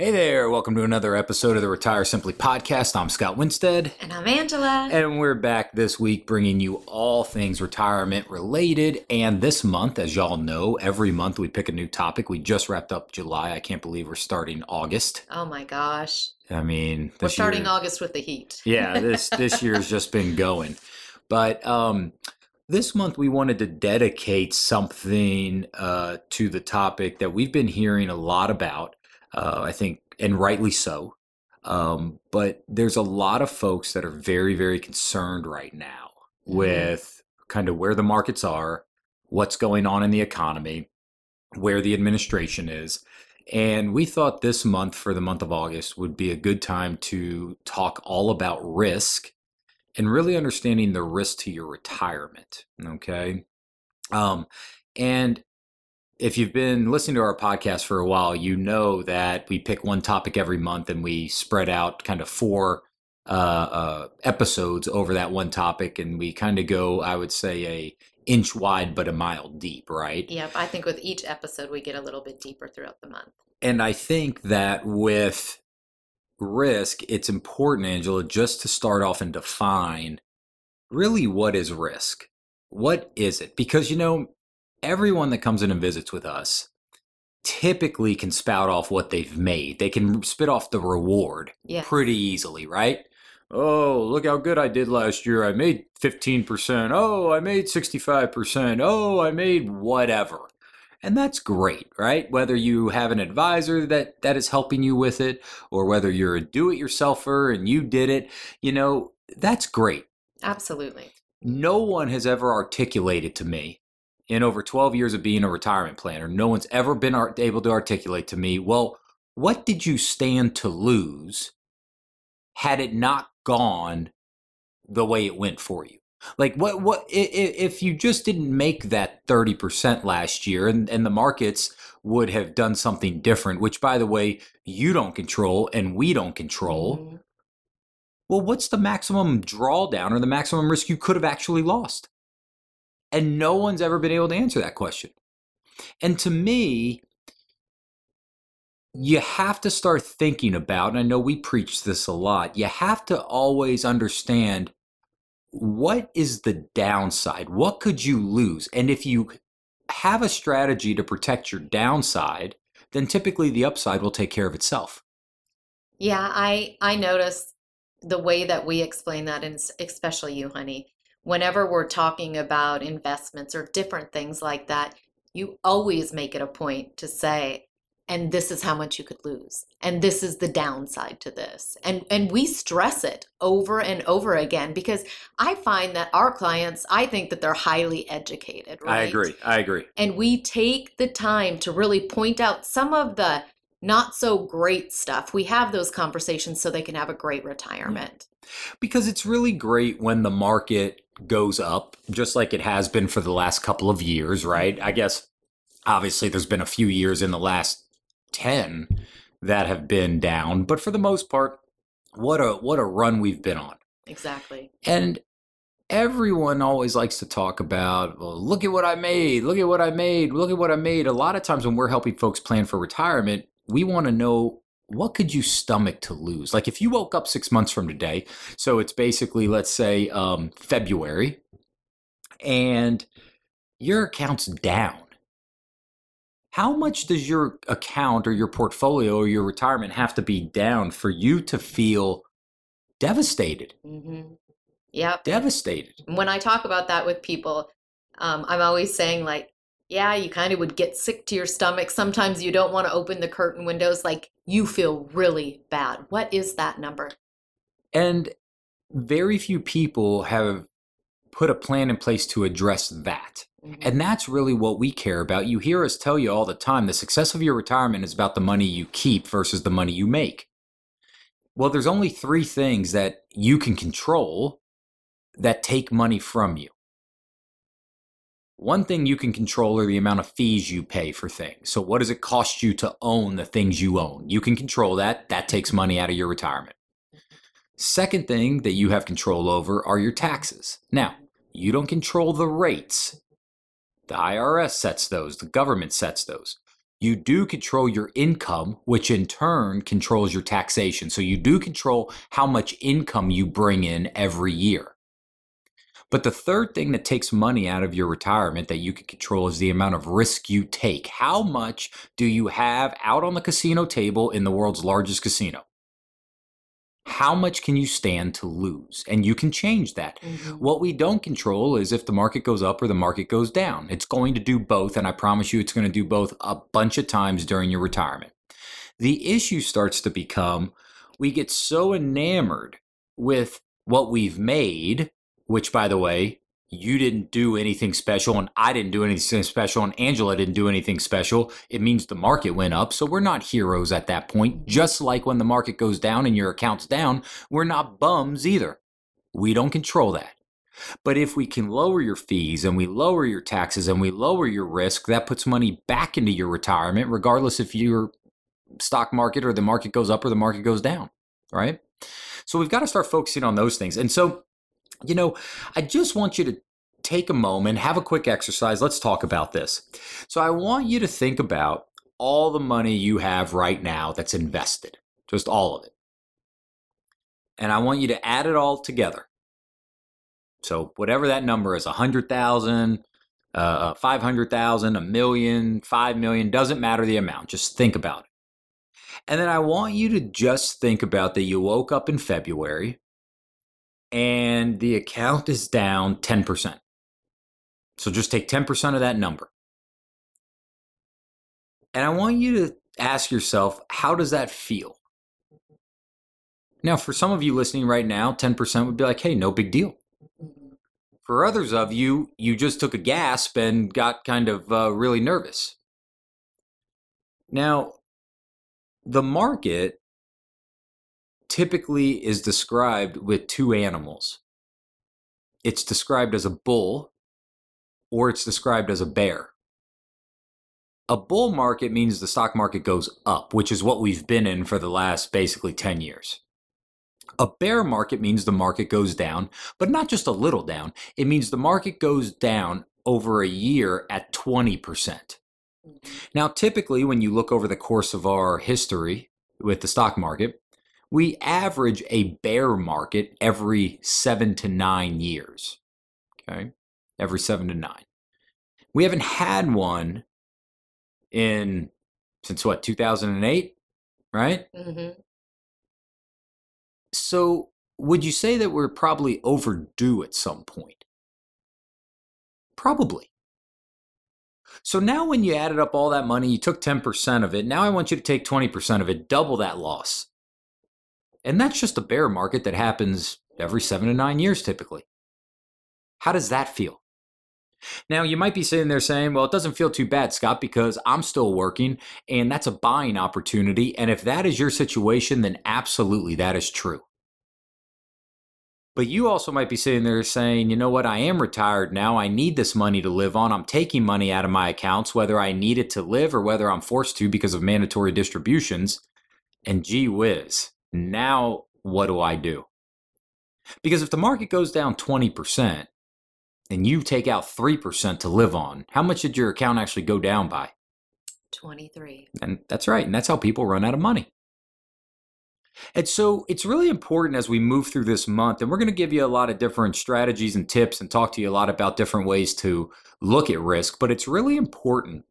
Hey there, welcome to another episode of the Retire Simply podcast. I'm Scott Winstead. And I'm Angela. And we're back this week bringing you all things retirement related. And this month, as y'all know, every month we pick a new topic. We just wrapped up July. I can't believe we're starting August. Oh my gosh. I mean, we're starting year, August with the heat. yeah, this this year's just been going. But um this month we wanted to dedicate something uh, to the topic that we've been hearing a lot about uh, I think, and rightly so. Um, but there's a lot of folks that are very, very concerned right now mm-hmm. with kind of where the markets are, what's going on in the economy, where the administration is. And we thought this month, for the month of August, would be a good time to talk all about risk and really understanding the risk to your retirement. Okay. Um, and if you've been listening to our podcast for a while, you know that we pick one topic every month and we spread out kind of four uh, uh, episodes over that one topic, and we kind of go, I would say, a inch wide but a mile deep, right? Yep. I think with each episode, we get a little bit deeper throughout the month. And I think that with risk, it's important, Angela, just to start off and define really what is risk. What is it? Because, you know, everyone that comes in and visits with us typically can spout off what they've made. They can spit off the reward yes. pretty easily, right? Oh, look how good I did last year. I made 15%. Oh, I made 65%. Oh, I made whatever. And that's great, right? Whether you have an advisor that that is helping you with it or whether you're a do-it-yourselfer and you did it, you know, that's great. Absolutely. No one has ever articulated to me in over 12 years of being a retirement planner, no one's ever been able to articulate to me, well, what did you stand to lose had it not gone the way it went for you? Like what what if you just didn't make that 30% last year and, and the markets would have done something different, which by the way, you don't control and we don't control. Mm-hmm. Well, what's the maximum drawdown or the maximum risk you could have actually lost? And no one's ever been able to answer that question. And to me, you have to start thinking about, and I know we preach this a lot, you have to always understand what is the downside? What could you lose? And if you have a strategy to protect your downside, then typically the upside will take care of itself. Yeah, I I notice the way that we explain that, and especially you, honey, whenever we're talking about investments or different things like that, you always make it a point to say, and this is how much you could lose and this is the downside to this and and we stress it over and over again because i find that our clients i think that they're highly educated right? i agree i agree and we take the time to really point out some of the not so great stuff we have those conversations so they can have a great retirement because it's really great when the market goes up, just like it has been for the last couple of years, mm-hmm. right? I guess obviously there's been a few years in the last 10 that have been down, but for the most part, what a what a run we've been on. Exactly. And everyone always likes to talk about, well, look at what I made, look at what I made, look at what I made. A lot of times when we're helping folks plan for retirement, we want to know what could you stomach to lose? Like if you woke up six months from today, so it's basically, let's say, um, February, and your account's down. How much does your account or your portfolio or your retirement have to be down for you to feel devastated? Mm-hmm. Yeah. Devastated. When I talk about that with people, um, I'm always saying, like, yeah, you kind of would get sick to your stomach. Sometimes you don't want to open the curtain windows. Like you feel really bad. What is that number? And very few people have put a plan in place to address that. Mm-hmm. And that's really what we care about. You hear us tell you all the time the success of your retirement is about the money you keep versus the money you make. Well, there's only three things that you can control that take money from you. One thing you can control are the amount of fees you pay for things. So, what does it cost you to own the things you own? You can control that. That takes money out of your retirement. Second thing that you have control over are your taxes. Now, you don't control the rates. The IRS sets those, the government sets those. you do control your income, which in turn controls your taxation. So you do control how much income you bring in every year. But the third thing that takes money out of your retirement that you can control is the amount of risk you take. How much do you have out on the casino table in the world's largest casino? How much can you stand to lose? And you can change that. Mm-hmm. What we don't control is if the market goes up or the market goes down. It's going to do both, and I promise you it's going to do both a bunch of times during your retirement. The issue starts to become we get so enamored with what we've made which by the way, you didn't do anything special and I didn't do anything special and Angela didn't do anything special, it means the market went up. So we're not heroes at that point. Just like when the market goes down and your account's down, we're not bums either. We don't control that. But if we can lower your fees and we lower your taxes and we lower your risk, that puts money back into your retirement, regardless if your stock market or the market goes up or the market goes down, right? So we've got to start focusing on those things. And so you know, I just want you to take a moment, have a quick exercise. Let's talk about this. So, I want you to think about all the money you have right now that's invested, just all of it. And I want you to add it all together. So, whatever that number is 100,000, uh, uh 500,000, a million, 5 million, doesn't matter the amount. Just think about it. And then I want you to just think about that you woke up in February and the account is down 10%. So just take 10% of that number. And I want you to ask yourself, how does that feel? Now, for some of you listening right now, 10% would be like, hey, no big deal. For others of you, you just took a gasp and got kind of uh, really nervous. Now, the market typically is described with two animals. It's described as a bull or it's described as a bear. A bull market means the stock market goes up, which is what we've been in for the last basically 10 years. A bear market means the market goes down, but not just a little down. It means the market goes down over a year at 20%. Mm-hmm. Now, typically, when you look over the course of our history with the stock market, we average a bear market every seven to nine years. Okay. Every seven to nine. We haven't had one in since what, 2008, right? Mm-hmm. So, would you say that we're probably overdue at some point? Probably. So now, when you added up all that money, you took 10% of it. Now I want you to take 20% of it, double that loss. And that's just a bear market that happens every seven to nine years typically. How does that feel? Now, you might be sitting there saying, well, it doesn't feel too bad, Scott, because I'm still working and that's a buying opportunity. And if that is your situation, then absolutely that is true. But you also might be sitting there saying, you know what, I am retired now. I need this money to live on. I'm taking money out of my accounts, whether I need it to live or whether I'm forced to because of mandatory distributions. And gee whiz, now, what do I do? Because if the market goes down 20% and you take out 3% to live on, how much did your account actually go down by? 23. And that's right. And that's how people run out of money. And so it's really important as we move through this month, and we're going to give you a lot of different strategies and tips and talk to you a lot about different ways to look at risk. But it's really important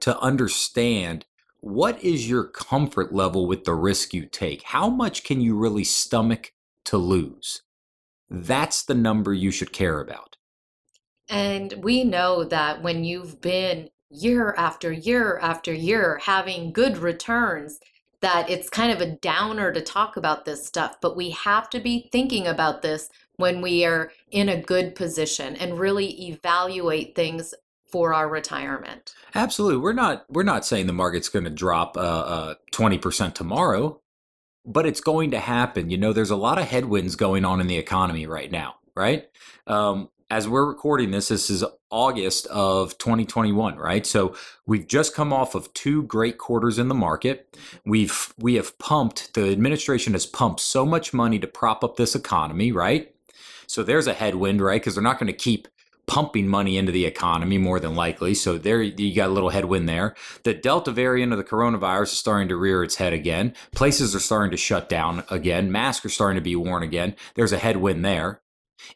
to understand what is your comfort level with the risk you take? How much can you really stomach to lose? That's the number you should care about. And we know that when you've been year after year after year having good returns, that it's kind of a downer to talk about this stuff, but we have to be thinking about this when we are in a good position and really evaluate things for our retirement. Absolutely. We're not we're not saying the market's going to drop uh, uh, 20% tomorrow, but it's going to happen. You know, there's a lot of headwinds going on in the economy right now, right? Um, as we're recording this, this is August of 2021, right? So we've just come off of two great quarters in the market. We've we have pumped the administration has pumped so much money to prop up this economy, right? So there's a headwind, right? Because they're not going to keep pumping money into the economy more than likely. So there you got a little headwind there. The Delta variant of the coronavirus is starting to rear its head again. Places are starting to shut down again. Masks are starting to be worn again. There's a headwind there.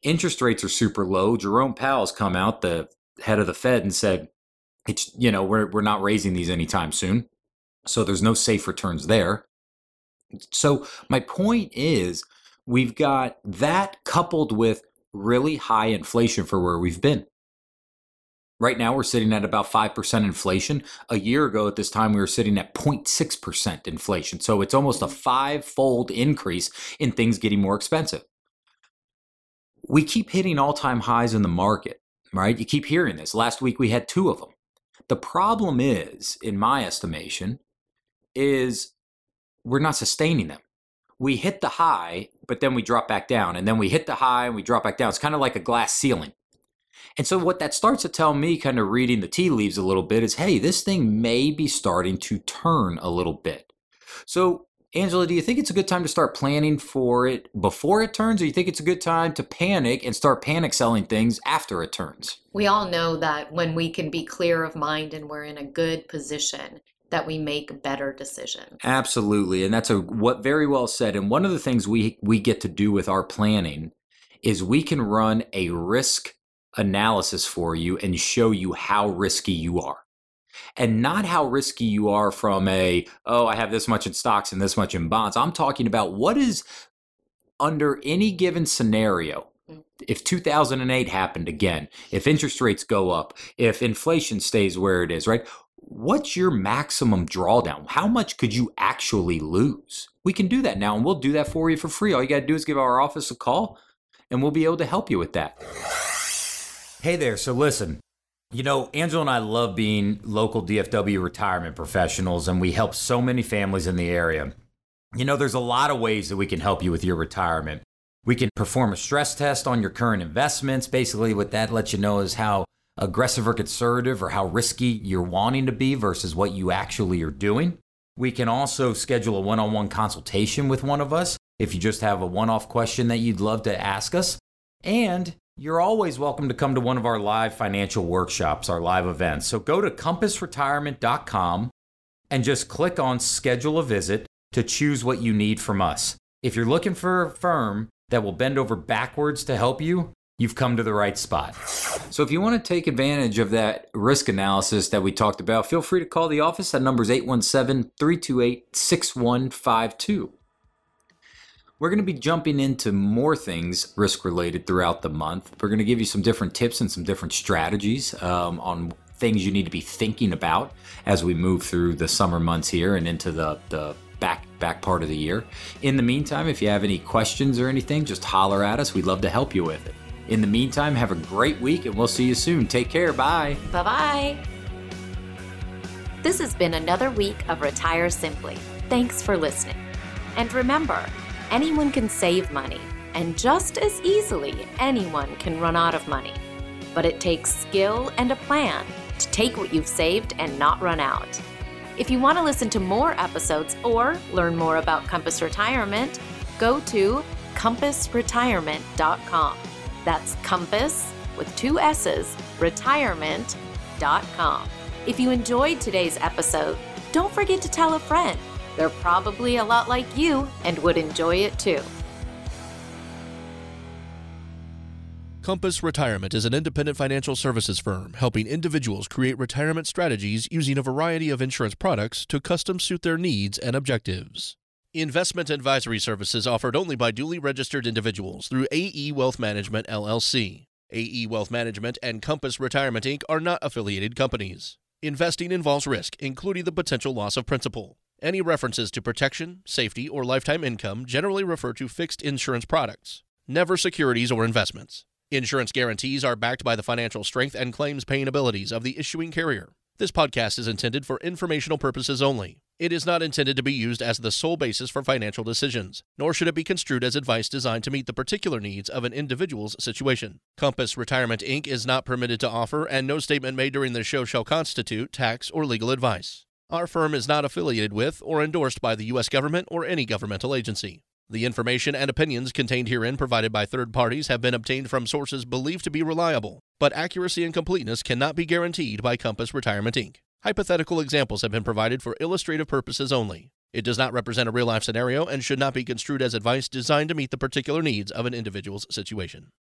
Interest rates are super low. Jerome Powell's come out, the head of the Fed, and said, it's, you know, we're, we're not raising these anytime soon. So there's no safe returns there. So my point is, we've got that coupled with really high inflation for where we've been. Right now, we're sitting at about 5% inflation. A year ago at this time, we were sitting at 0.6% inflation. So it's almost a five fold increase in things getting more expensive. We keep hitting all time highs in the market, right? You keep hearing this. Last week, we had two of them. The problem is, in my estimation, is we're not sustaining them. We hit the high, but then we drop back down, and then we hit the high and we drop back down. It's kind of like a glass ceiling. And so, what that starts to tell me, kind of reading the tea leaves a little bit, is hey, this thing may be starting to turn a little bit. So, Angela, do you think it's a good time to start planning for it before it turns, or you think it's a good time to panic and start panic selling things after it turns? We all know that when we can be clear of mind and we're in a good position, that we make better decisions. Absolutely, and that's a what very well said. And one of the things we we get to do with our planning is we can run a risk analysis for you and show you how risky you are. And not how risky you are from a, oh, I have this much in stocks and this much in bonds. I'm talking about what is under any given scenario, mm. if 2008 happened again, if interest rates go up, if inflation stays where it is, right? What's your maximum drawdown? How much could you actually lose? We can do that now, and we'll do that for you for free. All you got to do is give our office a call, and we'll be able to help you with that. Hey there. So, listen, you know, Angela and I love being local DFW retirement professionals, and we help so many families in the area. You know, there's a lot of ways that we can help you with your retirement. We can perform a stress test on your current investments. Basically, what that lets you know is how aggressive or conservative or how risky you're wanting to be versus what you actually are doing. We can also schedule a one on one consultation with one of us if you just have a one off question that you'd love to ask us. And you're always welcome to come to one of our live financial workshops, our live events. So go to compassretirement.com and just click on schedule a visit to choose what you need from us. If you're looking for a firm that will bend over backwards to help you, you've come to the right spot. So if you want to take advantage of that risk analysis that we talked about, feel free to call the office. That number is 817-328-6152. We're going to be jumping into more things risk related throughout the month. We're going to give you some different tips and some different strategies um, on things you need to be thinking about as we move through the summer months here and into the, the back back part of the year. In the meantime, if you have any questions or anything, just holler at us. We'd love to help you with it. In the meantime, have a great week and we'll see you soon. Take care. Bye. Bye bye. This has been another week of Retire Simply. Thanks for listening. And remember, anyone can save money, and just as easily, anyone can run out of money. But it takes skill and a plan to take what you've saved and not run out. If you want to listen to more episodes or learn more about Compass Retirement, go to compassretirement.com. That's compass with two S's, retirement.com. If you enjoyed today's episode, don't forget to tell a friend. They're probably a lot like you and would enjoy it too. Compass Retirement is an independent financial services firm helping individuals create retirement strategies using a variety of insurance products to custom suit their needs and objectives. Investment advisory services offered only by duly registered individuals through AE Wealth Management LLC. AE Wealth Management and Compass Retirement Inc. are not affiliated companies. Investing involves risk, including the potential loss of principal. Any references to protection, safety, or lifetime income generally refer to fixed insurance products, never securities or investments. Insurance guarantees are backed by the financial strength and claims paying abilities of the issuing carrier. This podcast is intended for informational purposes only. It is not intended to be used as the sole basis for financial decisions, nor should it be construed as advice designed to meet the particular needs of an individual's situation. Compass Retirement Inc. is not permitted to offer, and no statement made during this show shall constitute tax or legal advice. Our firm is not affiliated with or endorsed by the U.S. government or any governmental agency. The information and opinions contained herein provided by third parties have been obtained from sources believed to be reliable, but accuracy and completeness cannot be guaranteed by Compass Retirement Inc. Hypothetical examples have been provided for illustrative purposes only. It does not represent a real life scenario and should not be construed as advice designed to meet the particular needs of an individual's situation.